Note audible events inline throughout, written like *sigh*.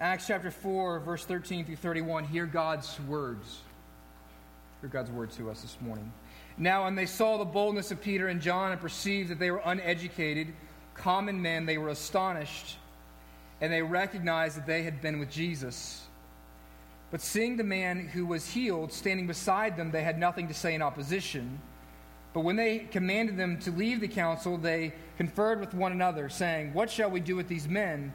Acts chapter 4, verse 13 through 31, hear God's words. Hear God's word to us this morning. Now, when they saw the boldness of Peter and John and perceived that they were uneducated, common men, they were astonished, and they recognized that they had been with Jesus. But seeing the man who was healed standing beside them, they had nothing to say in opposition. But when they commanded them to leave the council, they conferred with one another, saying, What shall we do with these men?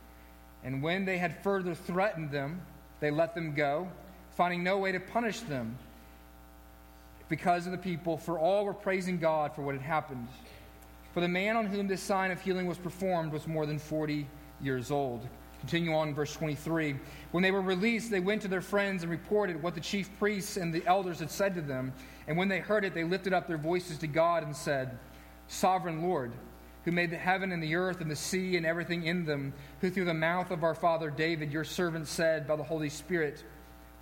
And when they had further threatened them, they let them go, finding no way to punish them because of the people, for all were praising God for what had happened. For the man on whom this sign of healing was performed was more than 40 years old. Continue on in verse 23. When they were released, they went to their friends and reported what the chief priests and the elders had said to them. And when they heard it, they lifted up their voices to God and said, Sovereign Lord, who made the heaven and the earth and the sea and everything in them, who through the mouth of our father David, your servant, said by the Holy Spirit,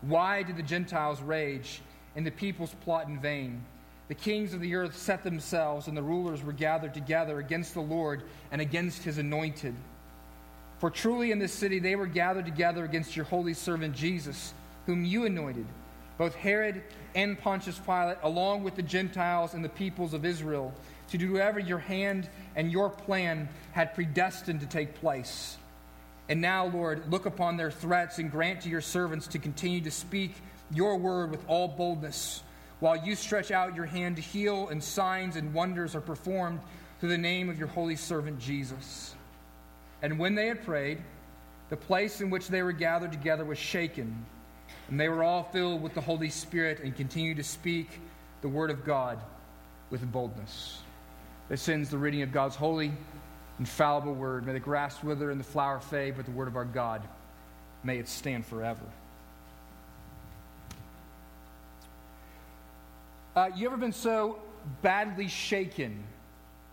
Why did the Gentiles rage and the peoples plot in vain? The kings of the earth set themselves, and the rulers were gathered together against the Lord and against his anointed. For truly in this city they were gathered together against your holy servant Jesus, whom you anointed, both Herod and Pontius Pilate, along with the Gentiles and the peoples of Israel, to do whatever your hand and your plan had predestined to take place. And now, Lord, look upon their threats and grant to your servants to continue to speak your word with all boldness, while you stretch out your hand to heal, and signs and wonders are performed through the name of your holy servant Jesus. And when they had prayed, the place in which they were gathered together was shaken, and they were all filled with the Holy Spirit and continued to speak the word of God with boldness. This sends the reading of God's holy, infallible word. May the grass wither and the flower fade, but the word of our God, may it stand forever. Uh, you ever been so badly shaken,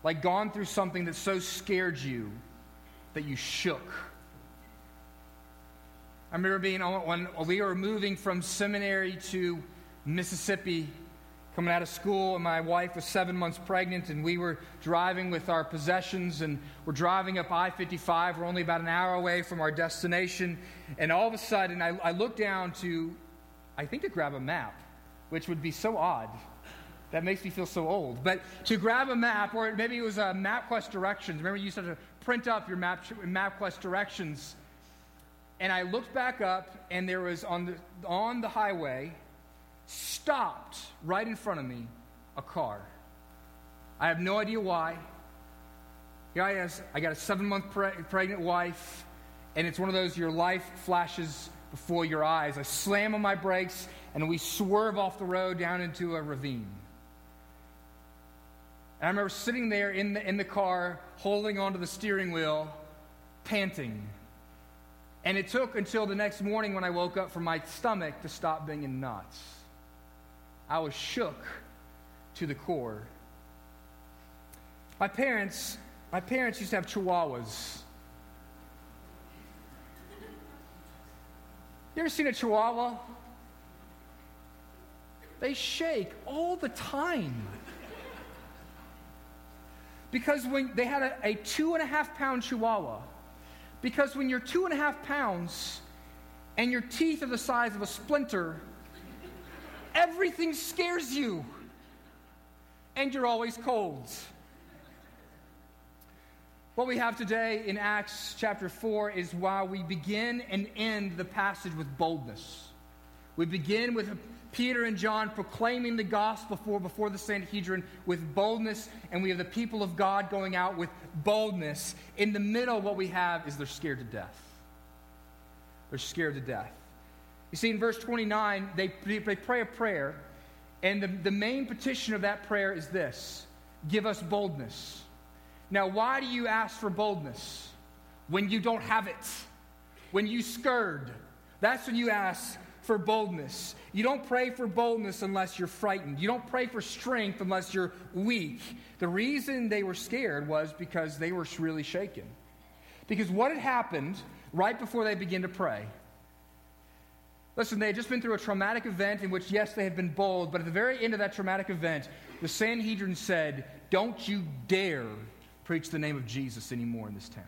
like gone through something that so scared you that you shook. I remember being when we were moving from seminary to Mississippi, coming out of school, and my wife was seven months pregnant, and we were driving with our possessions, and we're driving up I 55. We're only about an hour away from our destination, and all of a sudden, I, I look down to, I think, to grab a map, which would be so odd. That makes me feel so old. But to grab a map, or maybe it was a MapQuest directions. Remember, you used to print up your map, MapQuest directions. And I looked back up, and there was on the, on the highway, stopped right in front of me, a car. I have no idea why. Here I, is, I got a seven month pre- pregnant wife, and it's one of those your life flashes before your eyes. I slam on my brakes, and we swerve off the road down into a ravine. And I remember sitting there in the, in the car, holding onto the steering wheel, panting. And it took until the next morning when I woke up for my stomach to stop being in knots. I was shook to the core. My parents, my parents used to have chihuahuas. You ever seen a chihuahua? They shake all the time. Because when they had a, a two and a half pound chihuahua, because when you're two and a half pounds and your teeth are the size of a splinter, everything scares you. And you're always cold. What we have today in Acts chapter 4 is why we begin and end the passage with boldness. We begin with Peter and John proclaiming the gospel before, before the Sanhedrin with boldness, and we have the people of God going out with boldness. In the middle, what we have is they're scared to death. They're scared to death. You see, in verse 29, they, they pray a prayer, and the, the main petition of that prayer is this Give us boldness. Now, why do you ask for boldness when you don't have it? when you scurred. That's when you ask for boldness. You don't pray for boldness unless you're frightened. You don't pray for strength unless you're weak. The reason they were scared was because they were really shaken. Because what had happened right before they began to pray? Listen, they had just been through a traumatic event in which, yes, they had been bold, but at the very end of that traumatic event, the Sanhedrin said, Don't you dare preach the name of Jesus anymore in this town.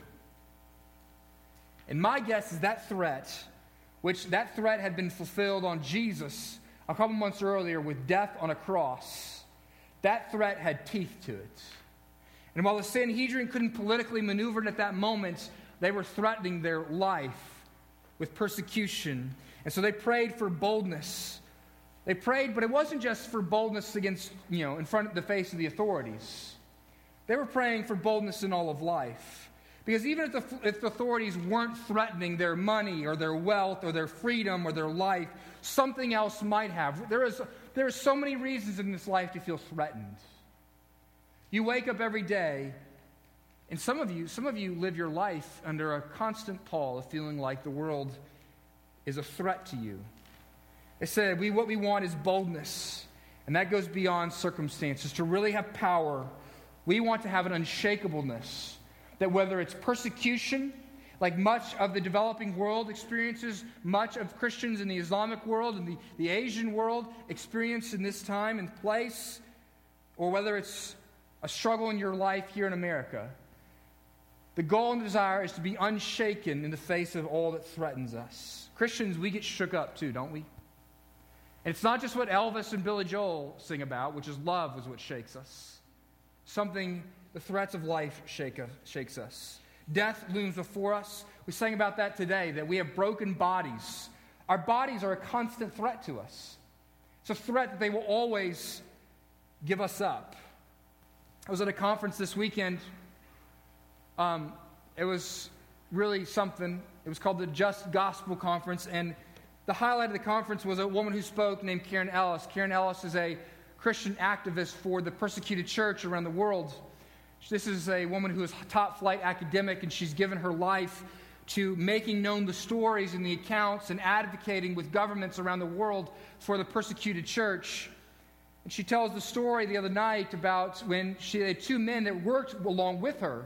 And my guess is that threat, which that threat had been fulfilled on Jesus a couple months earlier with death on a cross, that threat had teeth to it. And while the Sanhedrin couldn't politically maneuver it at that moment, they were threatening their life with persecution. And so they prayed for boldness. They prayed, but it wasn't just for boldness against, you know, in front of the face of the authorities. They were praying for boldness in all of life. Because even if the, if the authorities weren't threatening their money or their wealth or their freedom or their life, something else might have. There, is, there are so many reasons in this life to feel threatened. You wake up every day, and some of you, some of you live your life under a constant pall of feeling like the world is a threat to you. They said, we, what we want is boldness, and that goes beyond circumstances, to really have power we want to have an unshakableness that whether it's persecution, like much of the developing world experiences, much of Christians in the Islamic world and the, the Asian world experience in this time and place, or whether it's a struggle in your life here in America, the goal and the desire is to be unshaken in the face of all that threatens us. Christians, we get shook up too, don't we? And it's not just what Elvis and Billy Joel sing about, which is love is what shakes us something the threats of life shake shakes us. Death looms before us. We sang about that today, that we have broken bodies. Our bodies are a constant threat to us. It's a threat that they will always give us up. I was at a conference this weekend. Um, it was really something. It was called the Just Gospel Conference, and the highlight of the conference was a woman who spoke named Karen Ellis. Karen Ellis is a Christian activist for the persecuted church around the world. This is a woman who is top flight academic, and she's given her life to making known the stories and the accounts and advocating with governments around the world for the persecuted church. And she tells the story the other night about when she had two men that worked along with her.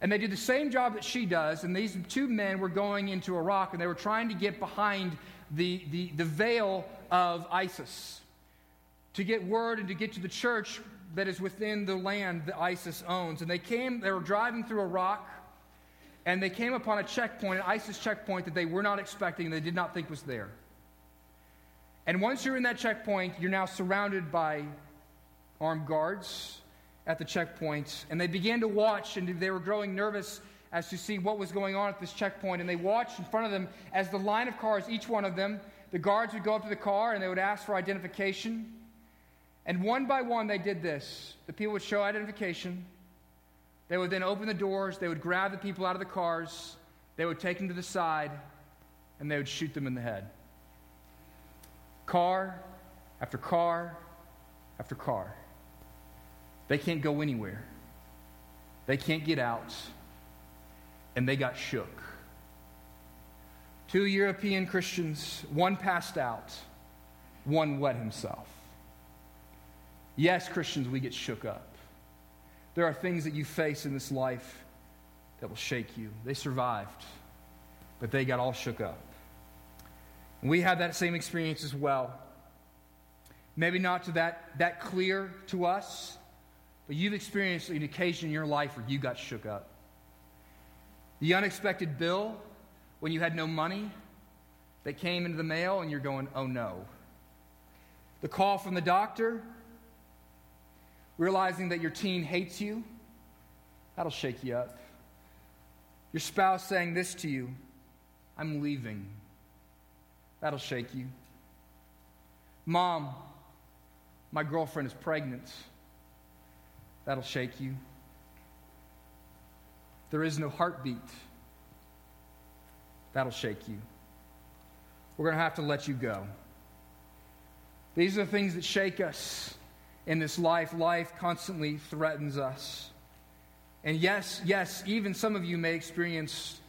And they did the same job that she does. And these two men were going into Iraq and they were trying to get behind the, the, the veil of ISIS to get word and to get to the church that is within the land that ISIS owns. And they came, they were driving through Iraq, and they came upon a checkpoint, an ISIS checkpoint that they were not expecting and they did not think was there. And once you're in that checkpoint, you're now surrounded by armed guards at the checkpoint. And they began to watch, and they were growing nervous as to see what was going on at this checkpoint. And they watched in front of them as the line of cars, each one of them, the guards would go up to the car and they would ask for identification. And one by one, they did this. The people would show identification. They would then open the doors. They would grab the people out of the cars. They would take them to the side, and they would shoot them in the head. Car after car after car. They can't go anywhere. They can't get out. And they got shook. Two European Christians, one passed out, one wet himself. Yes, Christians, we get shook up. There are things that you face in this life that will shake you. They survived, but they got all shook up. We have that same experience as well. Maybe not to that, that clear to us, but you've experienced an occasion in your life where you got shook up. The unexpected bill when you had no money that came into the mail and you're going, oh no. The call from the doctor realizing that your teen hates you, that'll shake you up. Your spouse saying this to you, I'm leaving, that'll shake you. Mom, my girlfriend is pregnant, that'll shake you. There is no heartbeat, that'll shake you. We're going to have to let you go. These are the things that shake us in this life, life constantly threatens us. And yes, yes, even some of you may experience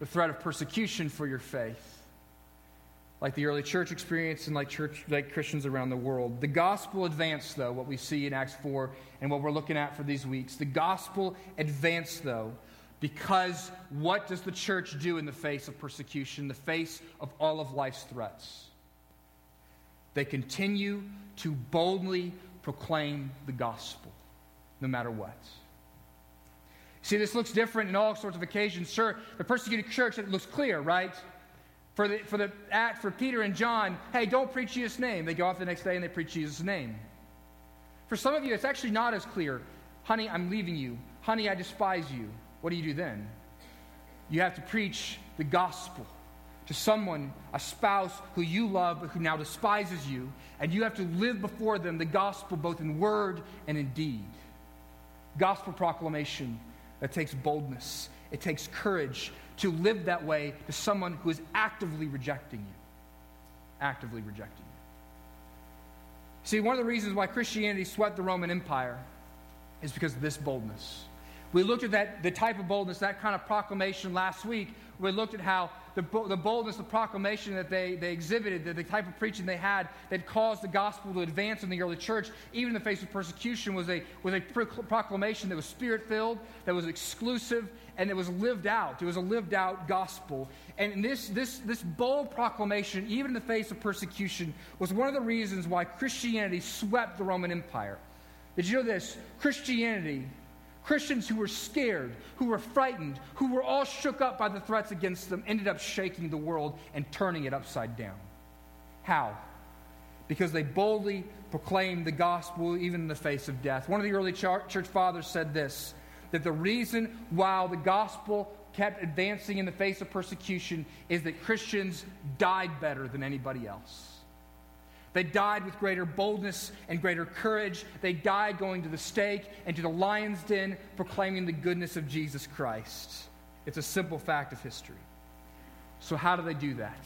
the threat of persecution for your faith like the early church experience and like church like Christians around the world. The gospel advanced though, what we see in Acts 4 and what we're looking at for these weeks. The gospel advanced though because what does the church do in the face of persecution, the face of all of life's threats? They continue to boldly proclaim the gospel no matter what. See, this looks different in all sorts of occasions. Sure, the persecuted church, it looks clear, right? For the, for the act for Peter and John, hey, don't preach Jesus' name. They go off the next day and they preach Jesus' name. For some of you, it's actually not as clear. Honey, I'm leaving you. Honey, I despise you. What do you do then? You have to preach the gospel to someone, a spouse who you love but who now despises you, and you have to live before them the gospel both in word and in deed. Gospel proclamation that takes boldness, it takes courage, to live that way to someone who is actively rejecting you. Actively rejecting you. See, one of the reasons why Christianity swept the Roman Empire is because of this boldness. We looked at that, the type of boldness, that kind of proclamation last week. We looked at how the, the boldness, the proclamation that they, they exhibited, the, the type of preaching they had that caused the gospel to advance in the early church, even in the face of persecution, was a, was a proclamation that was spirit filled, that was exclusive, and it was lived out. It was a lived out gospel. And this, this, this bold proclamation, even in the face of persecution, was one of the reasons why Christianity swept the Roman Empire. Did you know this? Christianity Christians who were scared, who were frightened, who were all shook up by the threats against them, ended up shaking the world and turning it upside down. How? Because they boldly proclaimed the gospel even in the face of death. One of the early church fathers said this that the reason why the gospel kept advancing in the face of persecution is that Christians died better than anybody else. They died with greater boldness and greater courage. They died going to the stake and to the lion's den, proclaiming the goodness of Jesus Christ. It's a simple fact of history. So, how do they do that?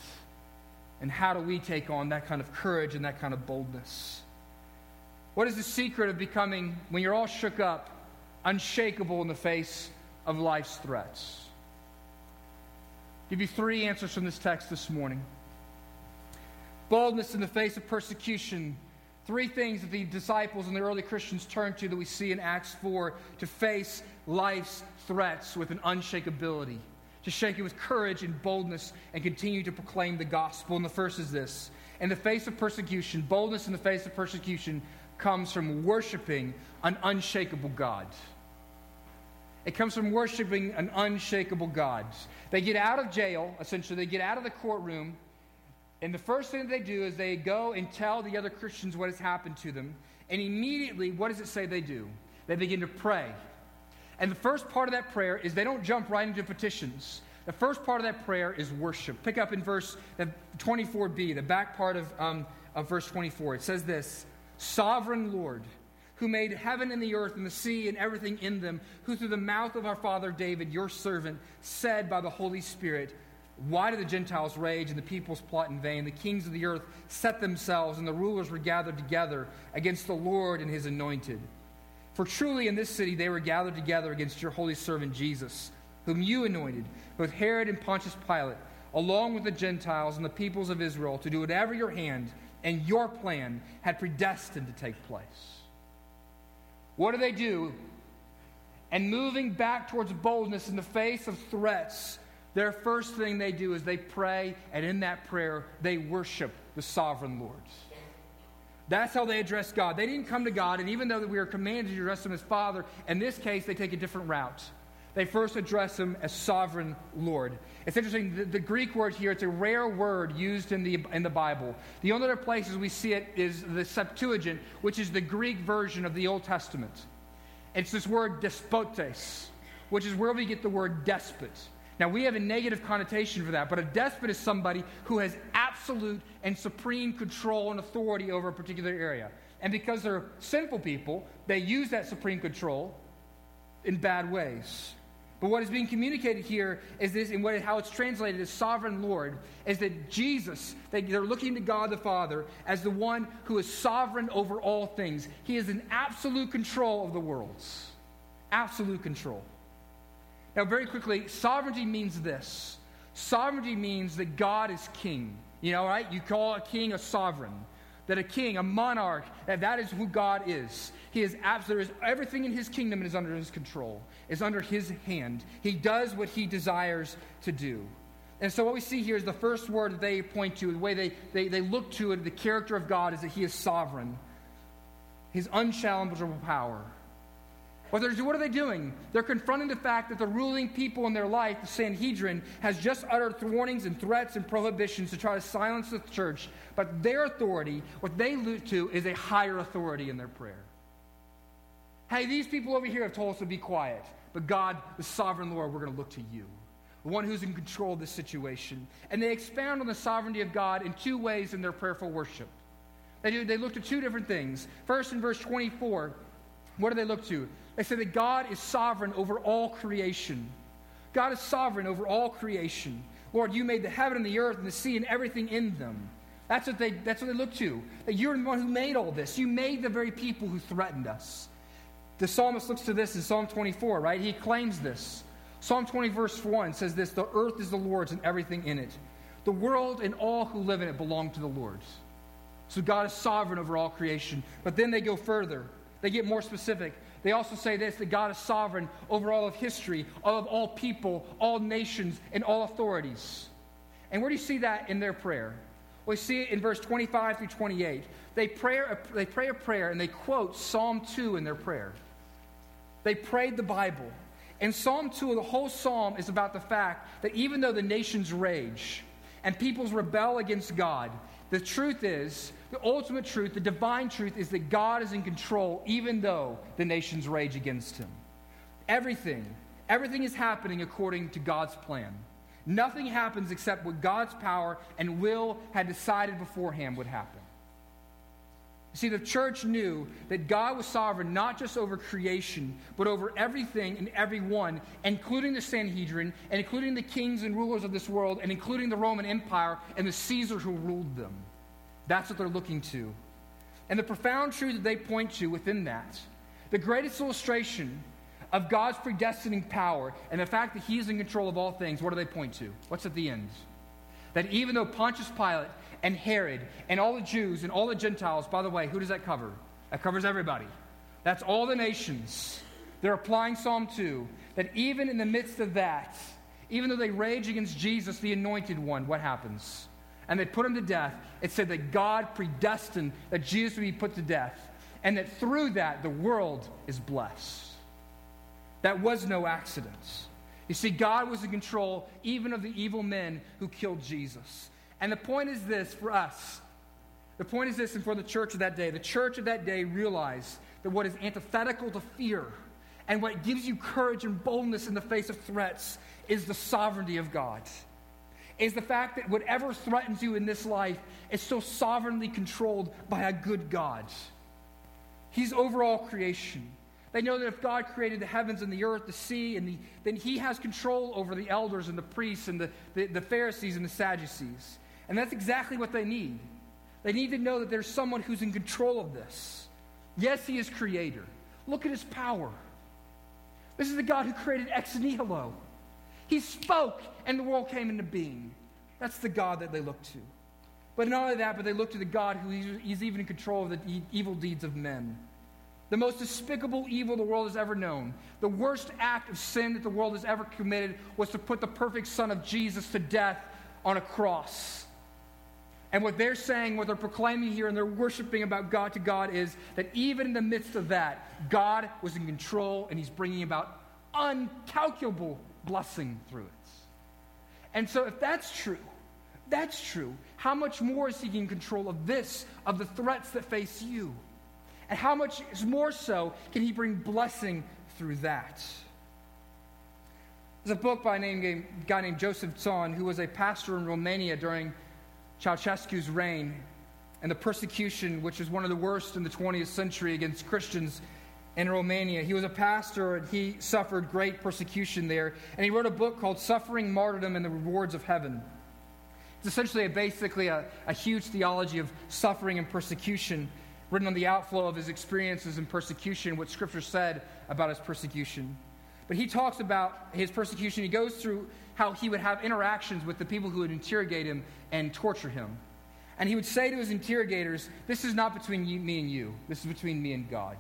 And how do we take on that kind of courage and that kind of boldness? What is the secret of becoming, when you're all shook up, unshakable in the face of life's threats? I'll give you three answers from this text this morning boldness in the face of persecution. Three things that the disciples and the early Christians turned to that we see in Acts 4 to face life's threats with an unshakability, to shake it with courage and boldness and continue to proclaim the gospel. And the first is this In the face of persecution, boldness in the face of persecution comes from worshiping an unshakable God. It comes from worshiping an unshakable God. They get out of jail, essentially, they get out of the courtroom and the first thing they do is they go and tell the other Christians what has happened to them. And immediately, what does it say they do? They begin to pray. And the first part of that prayer is they don't jump right into petitions. The first part of that prayer is worship. Pick up in verse 24b, the back part of, um, of verse 24. It says this Sovereign Lord, who made heaven and the earth and the sea and everything in them, who through the mouth of our father David, your servant, said by the Holy Spirit, why do the Gentiles rage and the peoples plot in vain? The kings of the earth set themselves, and the rulers were gathered together against the Lord and his anointed. For truly in this city they were gathered together against your holy servant Jesus, whom you anointed, both Herod and Pontius Pilate, along with the Gentiles and the peoples of Israel, to do whatever your hand and your plan had predestined to take place. What do they do? And moving back towards boldness in the face of threats their first thing they do is they pray, and in that prayer, they worship the sovereign Lord. That's how they address God. They didn't come to God, and even though we are commanded to address Him as Father, in this case, they take a different route. They first address Him as Sovereign Lord. It's interesting, the, the, Greek word here, it's a rare word used in the, in the Bible. The only other places we see it is the Septuagint, which is the Greek version of the Old Testament. It's this word despotes, which is where we get the word despot. Now, we have a negative connotation for that, but a despot is somebody who has absolute and supreme control and authority over a particular area. And because they're sinful people, they use that supreme control in bad ways. But what is being communicated here is this, and what, how it's translated as sovereign Lord, is that Jesus, they, they're looking to God the Father as the one who is sovereign over all things. He is in absolute control of the worlds. Absolute control. Now, very quickly, sovereignty means this Sovereignty means that God is king. You know, right? You call a king a sovereign. That a king, a monarch, that that is who God is. He is absolute. Everything in his kingdom is under his control, is under his hand. He does what he desires to do. And so what we see here is the first word that they point to, the way they, they, they look to it, the character of God is that he is sovereign. His unchallengeable power. What, what are they doing? They're confronting the fact that the ruling people in their life, the Sanhedrin, has just uttered warnings and threats and prohibitions to try to silence the church. But their authority, what they look to, is a higher authority in their prayer. Hey, these people over here have told us to be quiet. But God, the sovereign Lord, we're going to look to you, the one who's in control of this situation. And they expound on the sovereignty of God in two ways in their prayerful worship. They, do, they look at two different things. First, in verse 24, what do they look to? They say that God is sovereign over all creation. God is sovereign over all creation. Lord, you made the heaven and the earth and the sea and everything in them. That's what they, that's what they look to. That you're the one who made all this. You made the very people who threatened us. The psalmist looks to this in Psalm 24, right? He claims this. Psalm 20, verse 1 says this The earth is the Lord's and everything in it. The world and all who live in it belong to the Lord. So God is sovereign over all creation. But then they go further. They get more specific. They also say this that God is sovereign over all of history, all of all people, all nations, and all authorities. And where do you see that in their prayer? We see it in verse 25 through 28. They pray, they pray a prayer and they quote Psalm 2 in their prayer. They prayed the Bible. And Psalm 2, the whole psalm is about the fact that even though the nations rage and peoples rebel against God, the truth is the ultimate truth, the divine truth, is that God is in control even though the nations rage against him. Everything, everything is happening according to God's plan. Nothing happens except what God's power and will had decided beforehand would happen. See, the church knew that God was sovereign not just over creation, but over everything and everyone, including the Sanhedrin, and including the kings and rulers of this world, and including the Roman Empire and the Caesars who ruled them. That's what they're looking to. And the profound truth that they point to within that, the greatest illustration of God's predestining power and the fact that He is in control of all things, what do they point to? What's at the end? That even though Pontius Pilate and Herod and all the Jews and all the Gentiles, by the way, who does that cover? That covers everybody. That's all the nations. They're applying Psalm 2 that even in the midst of that, even though they rage against Jesus, the anointed one, what happens? And they put him to death, it said that God predestined that Jesus would be put to death, and that through that the world is blessed. That was no accident. You see, God was in control even of the evil men who killed Jesus. And the point is this for us. The point is this, and for the church of that day. The church of that day realized that what is antithetical to fear and what gives you courage and boldness in the face of threats is the sovereignty of God is the fact that whatever threatens you in this life is so sovereignly controlled by a good God. He's over all creation. They know that if God created the heavens and the earth, the sea, and the, then He has control over the elders and the priests and the, the, the Pharisees and the Sadducees. And that's exactly what they need. They need to know that there's someone who's in control of this. Yes, He is creator. Look at His power. This is the God who created ex nihilo. He spoke, and the world came into being. That's the God that they look to. But not only that, but they look to the God who is even in control of the evil deeds of men. The most despicable evil the world has ever known, the worst act of sin that the world has ever committed, was to put the perfect Son of Jesus to death on a cross. And what they're saying, what they're proclaiming here, and they're worshiping about God to God is that even in the midst of that, God was in control and He's bringing about uncalculable blessing through it. And so, if that's true, that's true, how much more is he in control of this, of the threats that face you? And how much more so can he bring blessing through that? There's a book by a, name, guy named Joseph Tson, who was a pastor in Romania during Ceausescu's reign and the persecution, which was one of the worst in the 20th century against Christians in Romania. He was a pastor and he suffered great persecution there. And he wrote a book called Suffering, Martyrdom, and the Rewards of Heaven. It's essentially a, basically a, a huge theology of suffering and persecution written on the outflow of his experiences in persecution, what Scripture said about his persecution. But he talks about his persecution. He goes through how he would have interactions with the people who would interrogate him and torture him. And he would say to his interrogators, This is not between you, me and you, this is between me and God.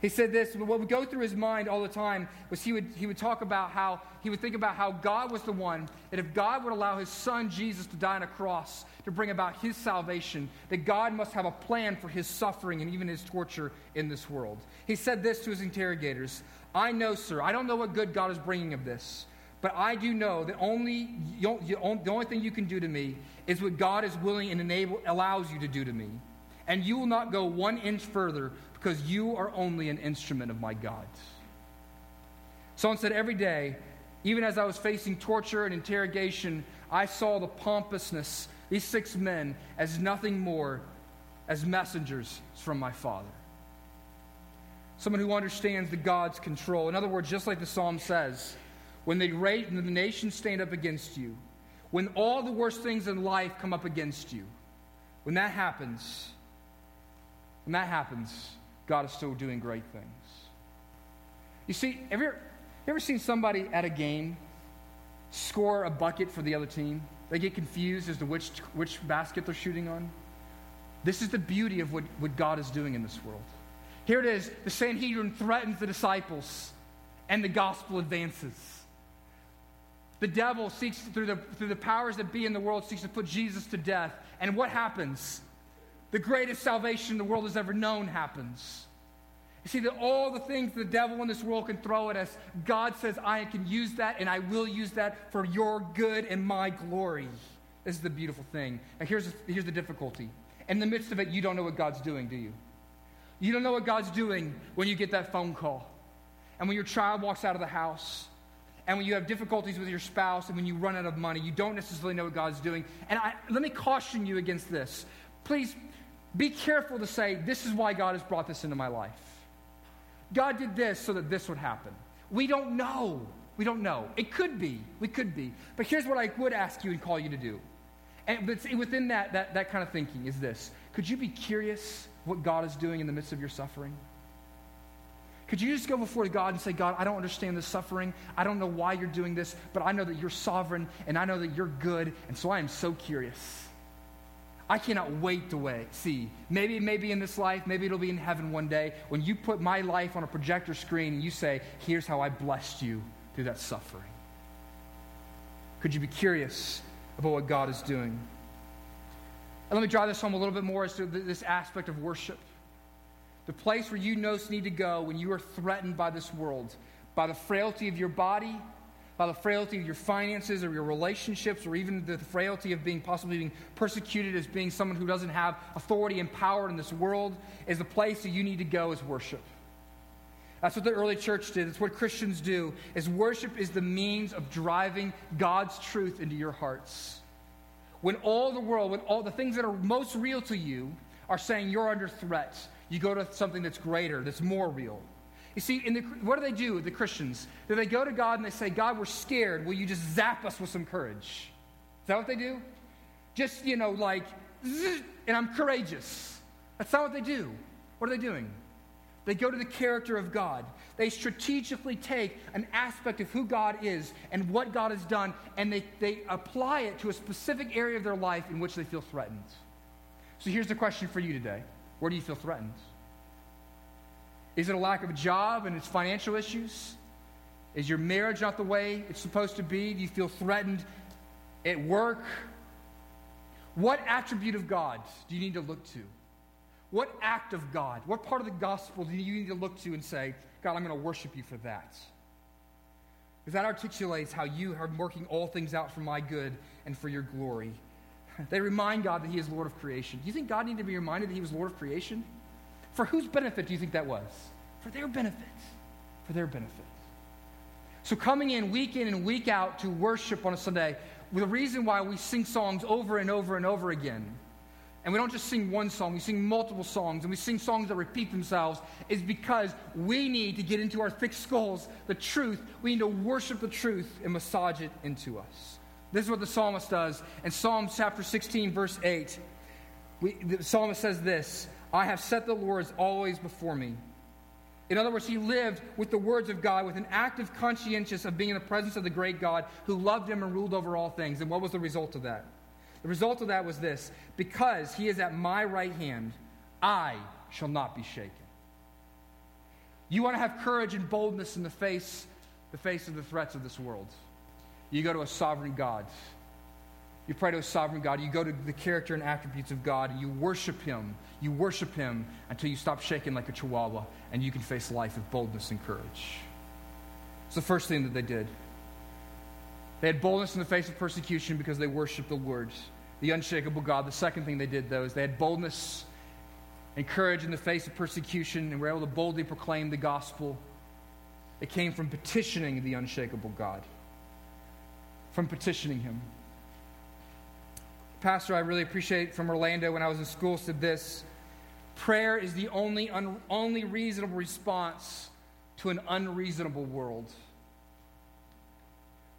He said this, what would go through his mind all the time was he would, he would talk about how, he would think about how God was the one, that if God would allow his son Jesus to die on a cross to bring about his salvation, that God must have a plan for his suffering and even his torture in this world. He said this to his interrogators I know, sir, I don't know what good God is bringing of this, but I do know that only, the only thing you can do to me is what God is willing and enable, allows you to do to me. And you will not go one inch further because you are only an instrument of my God. Someone said, Every day, even as I was facing torture and interrogation, I saw the pompousness, these six men, as nothing more as messengers from my Father. Someone who understands the God's control. In other words, just like the psalm says, when they the, when the nations stand up against you, when all the worst things in life come up against you, when that happens, when that happens, God is still doing great things. You see, have you ever, you ever seen somebody at a game score a bucket for the other team? They get confused as to which, which basket they're shooting on. This is the beauty of what, what God is doing in this world. Here it is the Sanhedrin threatens the disciples, and the gospel advances. The devil seeks, through the, through the powers that be in the world, seeks to put Jesus to death. And what happens? The greatest salvation the world has ever known happens. You see, that all the things the devil in this world can throw at us, God says, I can use that and I will use that for your good and my glory. This is the beautiful thing. Now, here's the, here's the difficulty. In the midst of it, you don't know what God's doing, do you? You don't know what God's doing when you get that phone call. And when your child walks out of the house. And when you have difficulties with your spouse and when you run out of money, you don't necessarily know what God's doing. And I, let me caution you against this. Please be careful to say, This is why God has brought this into my life. God did this so that this would happen. We don't know. We don't know. It could be. We could be. But here's what I would ask you and call you to do. And within that, that, that kind of thinking is this Could you be curious what God is doing in the midst of your suffering? Could you just go before God and say, God, I don't understand this suffering. I don't know why you're doing this, but I know that you're sovereign and I know that you're good. And so I am so curious. I cannot wait to wait, see. Maybe it may be in this life, maybe it'll be in heaven one day when you put my life on a projector screen and you say, Here's how I blessed you through that suffering. Could you be curious about what God is doing? And let me drive this home a little bit more as to this aspect of worship. The place where you most need to go when you are threatened by this world, by the frailty of your body, by the frailty of your finances or your relationships or even the frailty of being possibly being persecuted as being someone who doesn't have authority and power in this world is the place that you need to go is worship. That's what the early church did. It's what Christians do. Is worship is the means of driving God's truth into your hearts. When all the world, when all the things that are most real to you are saying you're under threat, you go to something that's greater, that's more real. You see, the, what do they do, the Christians? Do they go to God and they say, God, we're scared. Will you just zap us with some courage? Is that what they do? Just, you know, like, and I'm courageous. That's not what they do. What are they doing? They go to the character of God. They strategically take an aspect of who God is and what God has done, and they, they apply it to a specific area of their life in which they feel threatened. So here's the question for you today Where do you feel threatened? Is it a lack of a job and it's financial issues? Is your marriage not the way it's supposed to be? Do you feel threatened at work? What attribute of God do you need to look to? What act of God, what part of the gospel do you need to look to and say, God, I'm going to worship you for that? Because that articulates how you are working all things out for my good and for your glory. *laughs* They remind God that He is Lord of creation. Do you think God needed to be reminded that He was Lord of creation? For whose benefit do you think that was? For their benefit. For their benefit. So, coming in week in and week out to worship on a Sunday, the reason why we sing songs over and over and over again, and we don't just sing one song, we sing multiple songs, and we sing songs that repeat themselves, is because we need to get into our thick skulls the truth. We need to worship the truth and massage it into us. This is what the psalmist does. In Psalm chapter 16, verse 8, we, the psalmist says this I have set the Lord always before me. In other words, he lived with the words of God, with an active conscientious of being in the presence of the great God who loved him and ruled over all things. And what was the result of that? The result of that was this because he is at my right hand, I shall not be shaken. You want to have courage and boldness in the face, the face of the threats of this world. You go to a sovereign God. You pray to a sovereign God. You go to the character and attributes of God and you worship Him. You worship Him until you stop shaking like a chihuahua and you can face life with boldness and courage. It's the first thing that they did. They had boldness in the face of persecution because they worshiped the Lord, the unshakable God. The second thing they did, though, is they had boldness and courage in the face of persecution and were able to boldly proclaim the gospel. It came from petitioning the unshakable God, from petitioning Him pastor I really appreciate from Orlando when I was in school said this prayer is the only, un, only reasonable response to an unreasonable world.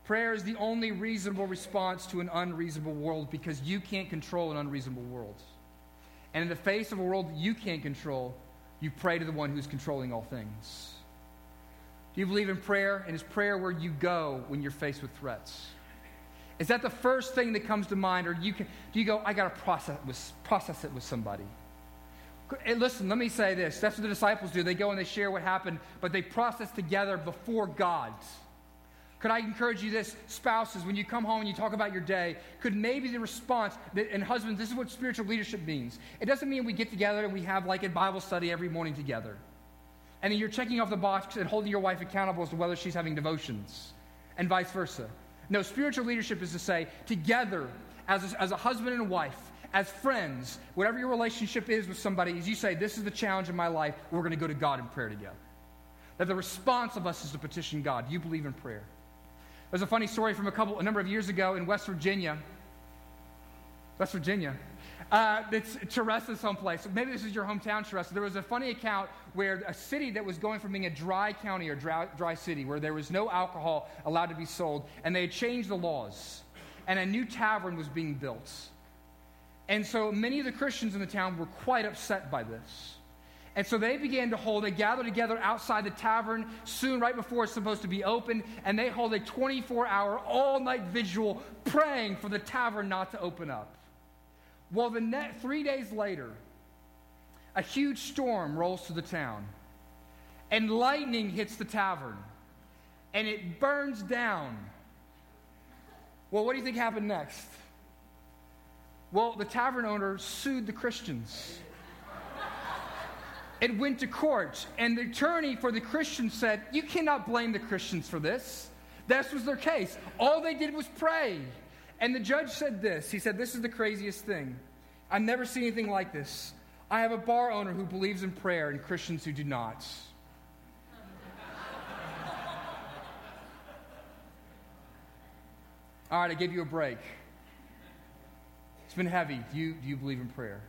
Prayer is the only reasonable response to an unreasonable world because you can't control an unreasonable world. And in the face of a world that you can't control, you pray to the one who's controlling all things. Do you believe in prayer? And is prayer where you go when you're faced with threats? Is that the first thing that comes to mind? Or you can, do you go, I got to process, with, process it with somebody? Listen, let me say this. That's what the disciples do. They go and they share what happened, but they process together before God. Could I encourage you this, spouses, when you come home and you talk about your day, could maybe the response, that, and husbands, this is what spiritual leadership means. It doesn't mean we get together and we have like a Bible study every morning together. And then you're checking off the box and holding your wife accountable as to whether she's having devotions, and vice versa. No, spiritual leadership is to say, together, as a, as a husband and wife, as friends, whatever your relationship is with somebody, as you say, This is the challenge in my life, we're going to go to God in prayer together. That the response of us is to petition God. You believe in prayer? There's a funny story from a couple, a number of years ago in West Virginia. West Virginia. Uh, it's Teresa someplace. Maybe this is your hometown, Teresa. There was a funny account where a city that was going from being a dry county or dry, dry city, where there was no alcohol allowed to be sold, and they had changed the laws, and a new tavern was being built. And so many of the Christians in the town were quite upset by this. And so they began to hold, they gather together outside the tavern soon, right before it's supposed to be open, and they hold a 24 hour, all night vigil praying for the tavern not to open up. Well, the net, three days later, a huge storm rolls through the town, and lightning hits the tavern, and it burns down. Well, what do you think happened next? Well, the tavern owner sued the Christians. *laughs* it went to court, and the attorney for the Christians said, You cannot blame the Christians for this. This was their case. All they did was pray. And the judge said this He said, This is the craziest thing. I've never seen anything like this. I have a bar owner who believes in prayer and Christians who do not. All right, I gave you a break. It's been heavy. Do you, do you believe in prayer?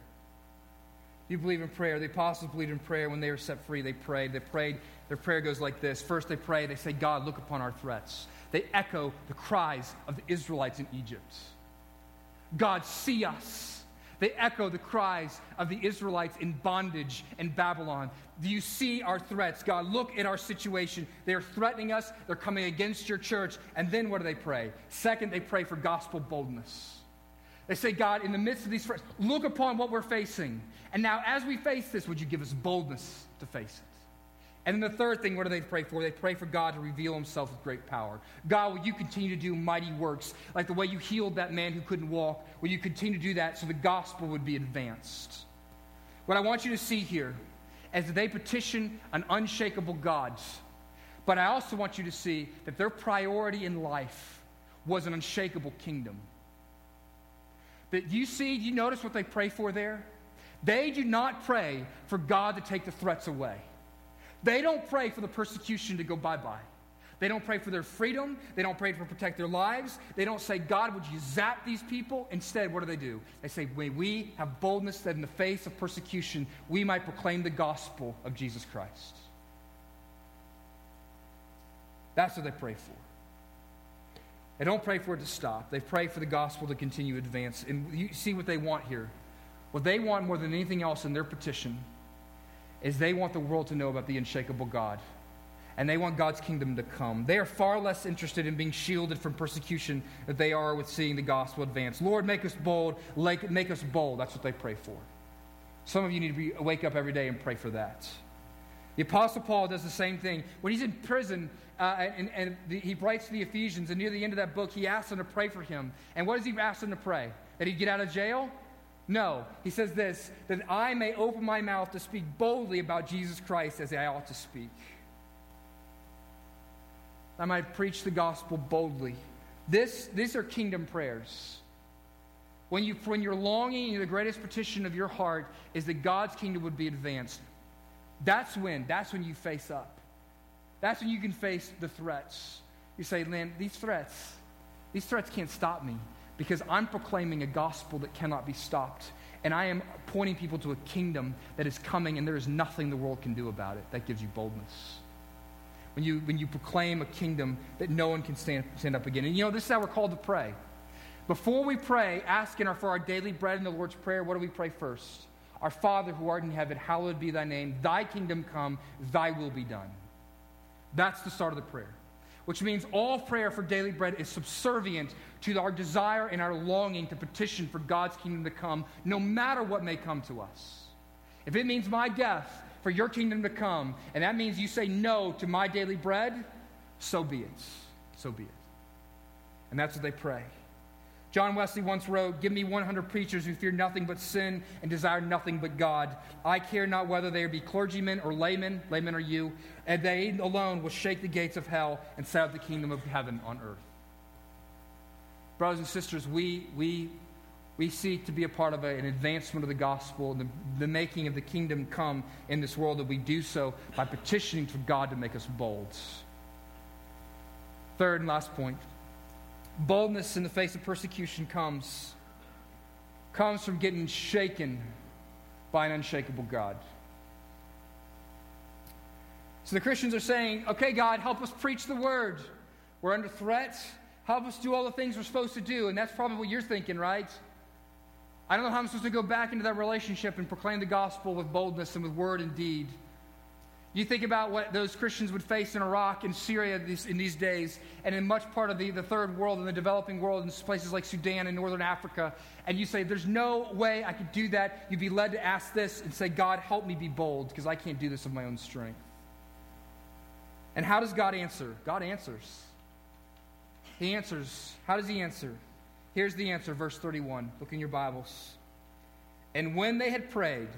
Do you believe in prayer? The apostles believed in prayer. When they were set free, they prayed. They prayed. Their prayer goes like this First, they pray. They say, God, look upon our threats. They echo the cries of the Israelites in Egypt God, see us. They echo the cries of the Israelites in bondage in Babylon. Do you see our threats? God, look at our situation. They're threatening us, they're coming against your church. And then what do they pray? Second, they pray for gospel boldness. They say, God, in the midst of these threats, look upon what we're facing. And now, as we face this, would you give us boldness to face it? And then the third thing, what do they pray for? They pray for God to reveal himself with great power. God, will you continue to do mighty works, like the way you healed that man who couldn't walk? Will you continue to do that so the gospel would be advanced? What I want you to see here is that they petition an unshakable God. But I also want you to see that their priority in life was an unshakable kingdom. That you see, you notice what they pray for there? They do not pray for God to take the threats away. They don't pray for the persecution to go bye bye. They don't pray for their freedom. They don't pray for protect their lives. They don't say, God, would you zap these people? Instead, what do they do? They say, May we have boldness that in the face of persecution, we might proclaim the gospel of Jesus Christ. That's what they pray for. They don't pray for it to stop. They pray for the gospel to continue to advance. And you see what they want here. What they want more than anything else in their petition is they want the world to know about the unshakable God. And they want God's kingdom to come. They are far less interested in being shielded from persecution than they are with seeing the gospel advance. Lord, make us bold. Make us bold. That's what they pray for. Some of you need to be, wake up every day and pray for that. The Apostle Paul does the same thing. When he's in prison, uh, and, and the, he writes to the Ephesians, and near the end of that book, he asks them to pray for him. And what does he ask them to pray? That he'd get out of jail? No. He says this that I may open my mouth to speak boldly about Jesus Christ as I ought to speak. I might preach the gospel boldly. This, these are kingdom prayers. When, you, when you're longing, the greatest petition of your heart is that God's kingdom would be advanced. That's when, that's when you face up. That's when you can face the threats. You say, Lynn, these threats, these threats can't stop me because I'm proclaiming a gospel that cannot be stopped. And I am pointing people to a kingdom that is coming, and there is nothing the world can do about it. That gives you boldness. When you, when you proclaim a kingdom that no one can stand, stand up again. And you know, this is how we're called to pray. Before we pray, asking for our daily bread in the Lord's Prayer, what do we pray first? Our Father who art in heaven, hallowed be thy name. Thy kingdom come, thy will be done. That's the start of the prayer. Which means all prayer for daily bread is subservient to our desire and our longing to petition for God's kingdom to come, no matter what may come to us. If it means my death for your kingdom to come, and that means you say no to my daily bread, so be it. So be it. And that's what they pray. John Wesley once wrote, Give me 100 preachers who fear nothing but sin and desire nothing but God. I care not whether they be clergymen or laymen, laymen are you, and they alone will shake the gates of hell and set up the kingdom of heaven on earth. Brothers and sisters, we, we, we seek to be a part of a, an advancement of the gospel and the, the making of the kingdom come in this world, that we do so by petitioning for God to make us bold. Third and last point boldness in the face of persecution comes comes from getting shaken by an unshakable God. So the Christians are saying, okay, God, help us preach the word. We're under threat. Help us do all the things we're supposed to do. And that's probably what you're thinking, right? I don't know how I'm supposed to go back into that relationship and proclaim the gospel with boldness and with word and deed. You think about what those Christians would face in Iraq and Syria these, in these days, and in much part of the, the third world and the developing world, in places like Sudan and northern Africa, and you say, There's no way I could do that. You'd be led to ask this and say, God, help me be bold, because I can't do this of my own strength. And how does God answer? God answers. He answers. How does He answer? Here's the answer, verse 31. Look in your Bibles. And when they had prayed,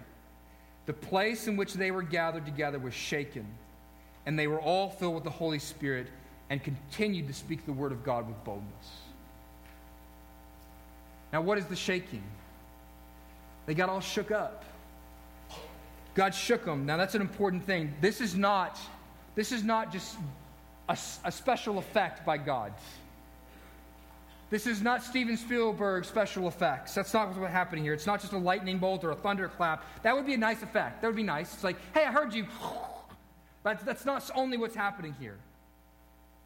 the place in which they were gathered together was shaken, and they were all filled with the Holy Spirit and continued to speak the word of God with boldness. Now, what is the shaking? They got all shook up. God shook them. Now, that's an important thing. This is not, this is not just a, a special effect by God. This is not Steven Spielberg special effects. That's not what's happening here. It's not just a lightning bolt or a thunderclap. That would be a nice effect. That would be nice. It's like, hey, I heard you. *laughs* But that's not only what's happening here.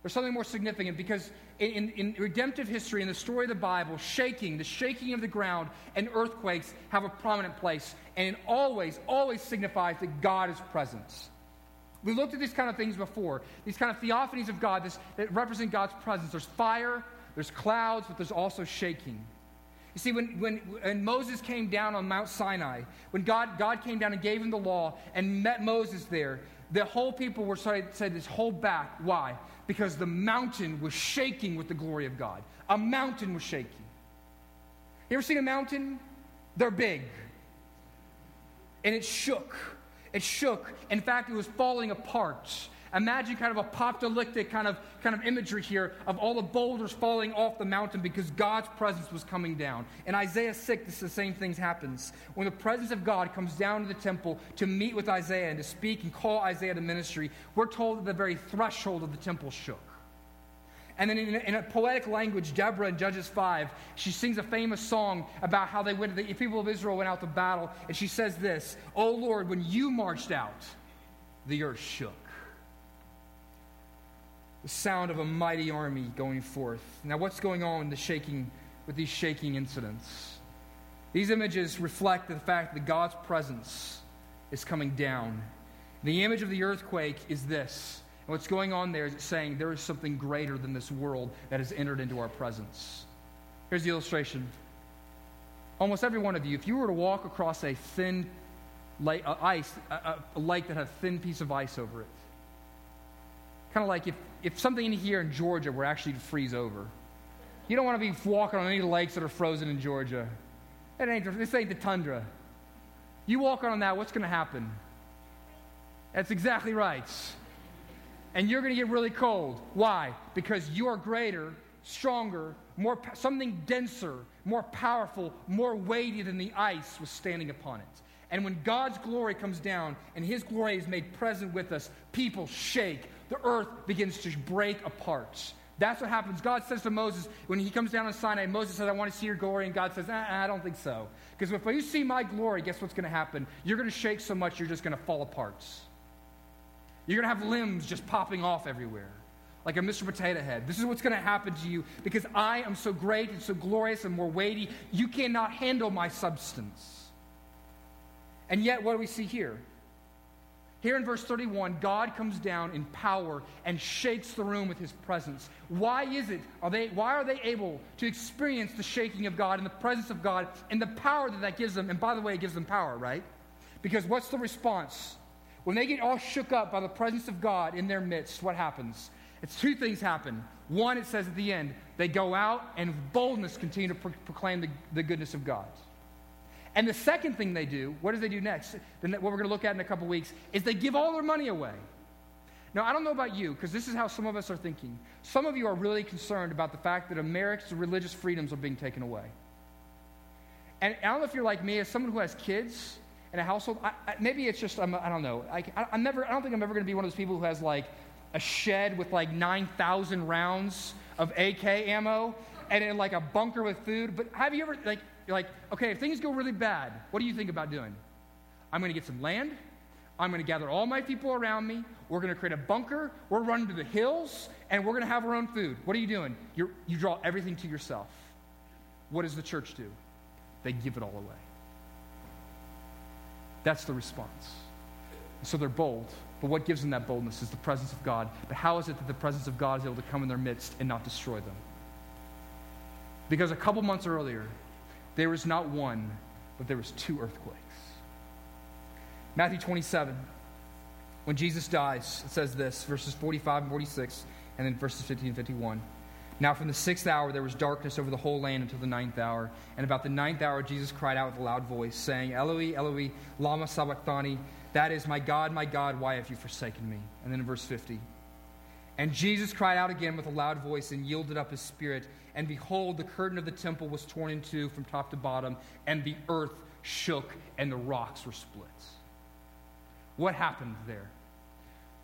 There's something more significant because in, in, redemptive history, in the story of the Bible, shaking, the shaking of the ground, and earthquakes have a prominent place. And it always, always signifies that God is present. We looked at these kind of things before. These kind of theophanies of God this, that represent God's presence. There's fire, there's clouds, but there's also shaking. You see, when, when, when, Moses came down on Mount Sinai, when God, God came down and gave him the law and met Moses there, the whole people were said, said this hold back. Why? Because the mountain was shaking with the glory of God. A mountain was shaking. You ever seen a mountain? They're big. And it shook. It shook. In fact, it was falling apart. Imagine kind of apocalyptic kind of, kind of imagery here of all the boulders falling off the mountain because God's presence was coming down. In Isaiah 6, this, the same thing happens. When the presence of God comes down to the temple to meet with Isaiah and to speak and call Isaiah to ministry, we're told that the very threshold of the temple shook. And then in a, in a, poetic language, Deborah in Judges 5, she sings a famous song about how they went, the people of Israel went out to battle. And she says this, Oh Lord, when you marched out, the earth shook the sound of a mighty army going forth. Now, what's going on the shaking, with these shaking incidents? These images reflect the fact that God's presence is coming down. The image of the earthquake is this. And what's going on there is it's saying there is something greater than this world that has entered into our presence. Here's the illustration. Almost every one of you, if you were to walk across a thin uh, ice, a, a lake that had a thin piece of ice over it, kind of like if, if something in here in Georgia were actually to freeze over. You don't want to be walking on any lakes that are frozen in Georgia. It ain't, this ain't the tundra. You walk on that, what's going to happen? That's exactly right. And you're going to get really cold. Why? Because you are greater, stronger, more something denser, more powerful, more weighty than the ice was standing upon it. And when God's glory comes down and his glory is made present with us, people shake. The earth begins to break apart. That's what happens. God says to Moses, when he comes down on Sinai, Moses says, I want to see your glory. And God says, ah, I don't think so. Because if you see my glory, guess what's going to happen? You're going to shake so much, you're just going to fall apart. You're going to have limbs just popping off everywhere, like a Mr. Potato Head. This is what's going to happen to you because I am so great and so glorious and more weighty. You cannot handle my substance. And yet, what do we see here? Here in verse 31, God comes down in power and shakes the room with his presence. Why is it? Are they, why are they able to experience the shaking of God and the presence of God and the power that that gives them? And by the way, it gives them power, right? Because what's the response? When they get all shook up by the presence of God in their midst, what happens? It's two things happen. One, it says at the end, they go out and boldness continue to pro- proclaim the, the goodness of God. And the second thing they do, what do they do next? What we're going to look at in a couple weeks is they give all their money away. Now, I don't know about you, because this is how some of us are thinking. Some of you are really concerned about the fact that America's religious freedoms are being taken away. And I don't know if you're like me, as someone who has kids in a household, I, I, maybe it's just, I'm, I do not know. I, am never, I don't think I'm ever going to be one of those people who has like a shed with like 9,000 rounds of AK ammo and in like a bunker with food. But have you ever, like, you're like, okay, if things go really bad, what do you think about doing? I'm going to get some land. I'm going to gather all my people around me. We're going to create a bunker. We're running to the hills, and we're going to have our own food. What are you doing? You're, you draw everything to yourself. What does the church do? They give it all away. That's the response. So they're bold. But what gives them that boldness is the presence of God. But how is it that the presence of God is able to come in their midst and not destroy them? Because a couple months earlier, there was not one, but there was two earthquakes. Matthew 27, when Jesus dies, it says this, verses 45 and 46, and then verses 50 and 51. Now, from the sixth hour, there was darkness over the whole land until the ninth hour. And about the ninth hour, Jesus cried out with a loud voice, saying, Eloi, Eloi, lama sabachthani. That is, my God, my God, why have you forsaken me? And then in verse 50. And Jesus cried out again with a loud voice and yielded up his spirit. And behold, the curtain of the temple was torn in two from top to bottom, and the earth shook, and the rocks were split. What happened there?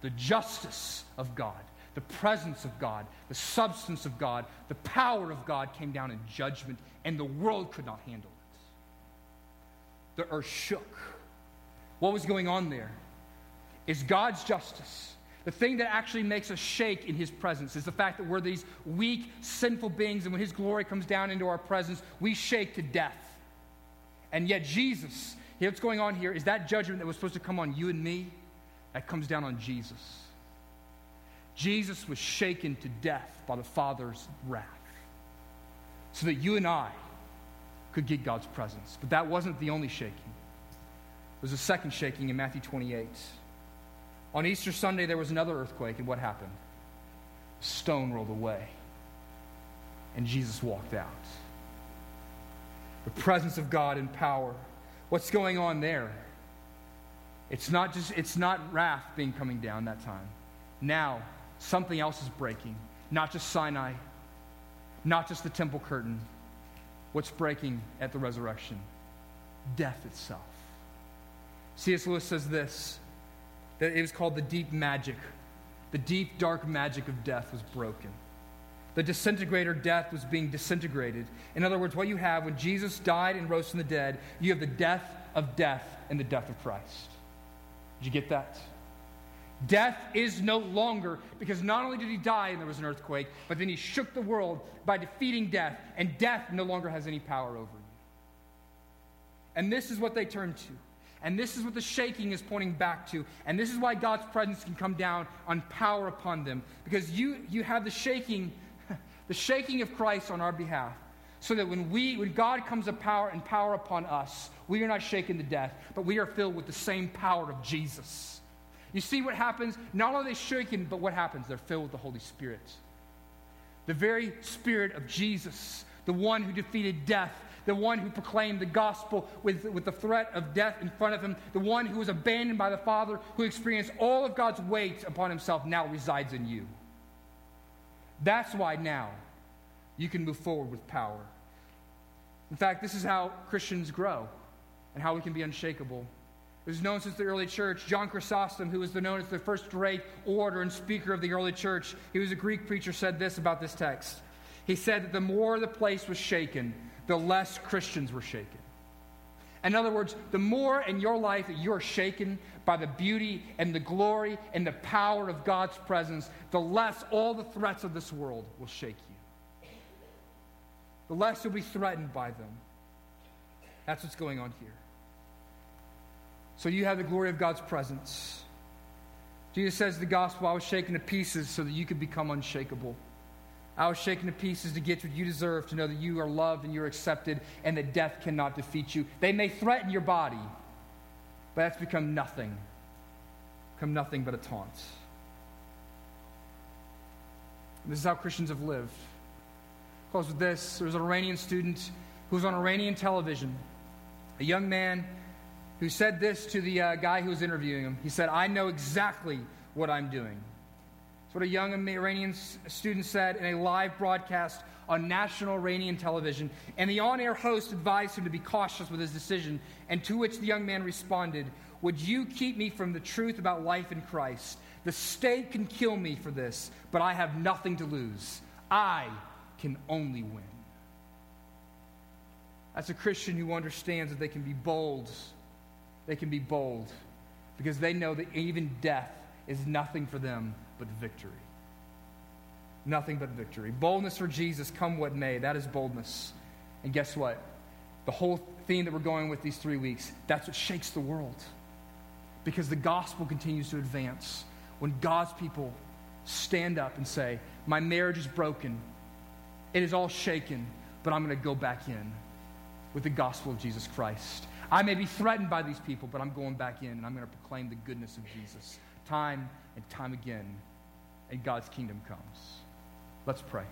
The justice of God, the presence of God, the substance of God, the power of God came down in judgment, and the world could not handle it. The earth shook. What was going on there? Is God's justice the thing that actually makes us shake in His presence is the fact that we're these weak, sinful beings, and when His glory comes down into our presence, we shake to death. And yet, Jesus, what's going on here is that judgment that was supposed to come on you and me, that comes down on Jesus. Jesus was shaken to death by the Father's wrath so that you and I could get God's presence. But that wasn't the only shaking. There was a second shaking in Matthew 28. On Easter Sunday, there was another earthquake, and what happened? Stone rolled away, and Jesus walked out. The presence of God in power. What's going on there? It's not just it's not wrath being coming down that time. Now, something else is breaking. Not just Sinai, not just the temple curtain. What's breaking at the resurrection? Death itself. C.S. Lewis says this that it was called the deep magic. The deep, dark magic of death was broken. The disintegrator death was being disintegrated. In other words, what you have when Jesus died and rose from the dead, you have the death of death and the death of Christ. Did you get that? Death is no longer, because not only did he die and there was an earthquake, but then he shook the world by defeating death, and death no longer has any power over you. And this is what they turned to. And this is what the shaking is pointing back to. And this is why God's presence can come down on power upon them. Because you, you have the shaking, *laughs* the shaking of Christ on our behalf. So that when we when God comes of power and power upon us, we are not shaken to death, but we are filled with the same power of Jesus. You see what happens? Not only are they shaken, but what happens? They're filled with the Holy Spirit. The very Spirit of Jesus, the one who defeated death, the one who proclaimed the gospel with, with the threat of death in front of him, the one who was abandoned by the Father, who experienced all of God's weight upon himself, now resides in you. That's why now you can move forward with power. In fact, this is how Christians grow and how we can be unshakable. It was known since the early church. John Chrysostom, who was known as the first great orator and speaker of the early church, he was a Greek preacher, said this about this text. He said that the more the place was shaken, the less Christians were shaken. In other words, the more in your life that you're shaken by the beauty and the glory and the power of God's presence, the less all the threats of this world will shake you. The less you'll be threatened by them. That's what's going on here. So you have the glory of God's presence. Jesus says the gospel, I was shaken to pieces so that you could become unshakable. I was shaken to pieces to get what you deserve, to know that you are loved and you're accepted, and that death cannot defeat you. They may threaten your body, but that's become nothing. Become nothing but a taunt. And this is how Christians have lived. Close with this. There was an Iranian student who was on Iranian television, a young man who said this to the uh, guy who was interviewing him. He said, I know exactly what I'm doing. What a young Iranian student said in a live broadcast on national Iranian television. And the on air host advised him to be cautious with his decision, and to which the young man responded, Would you keep me from the truth about life in Christ? The state can kill me for this, but I have nothing to lose. I can only win. That's a Christian who understands that they can be bold they can be bold because they know that even death is nothing for them but victory. Nothing but victory. Boldness for Jesus, come what may. That is boldness. And guess what? The whole theme that we're going with these three weeks, that's what shakes the world. Because the gospel continues to advance. When God's people stand up and say, My marriage is broken, it is all shaken, but I'm going to go back in with the gospel of Jesus Christ. I may be threatened by these people, but I'm going back in and I'm going to proclaim the goodness of Jesus time and time again, and God's kingdom comes. Let's pray.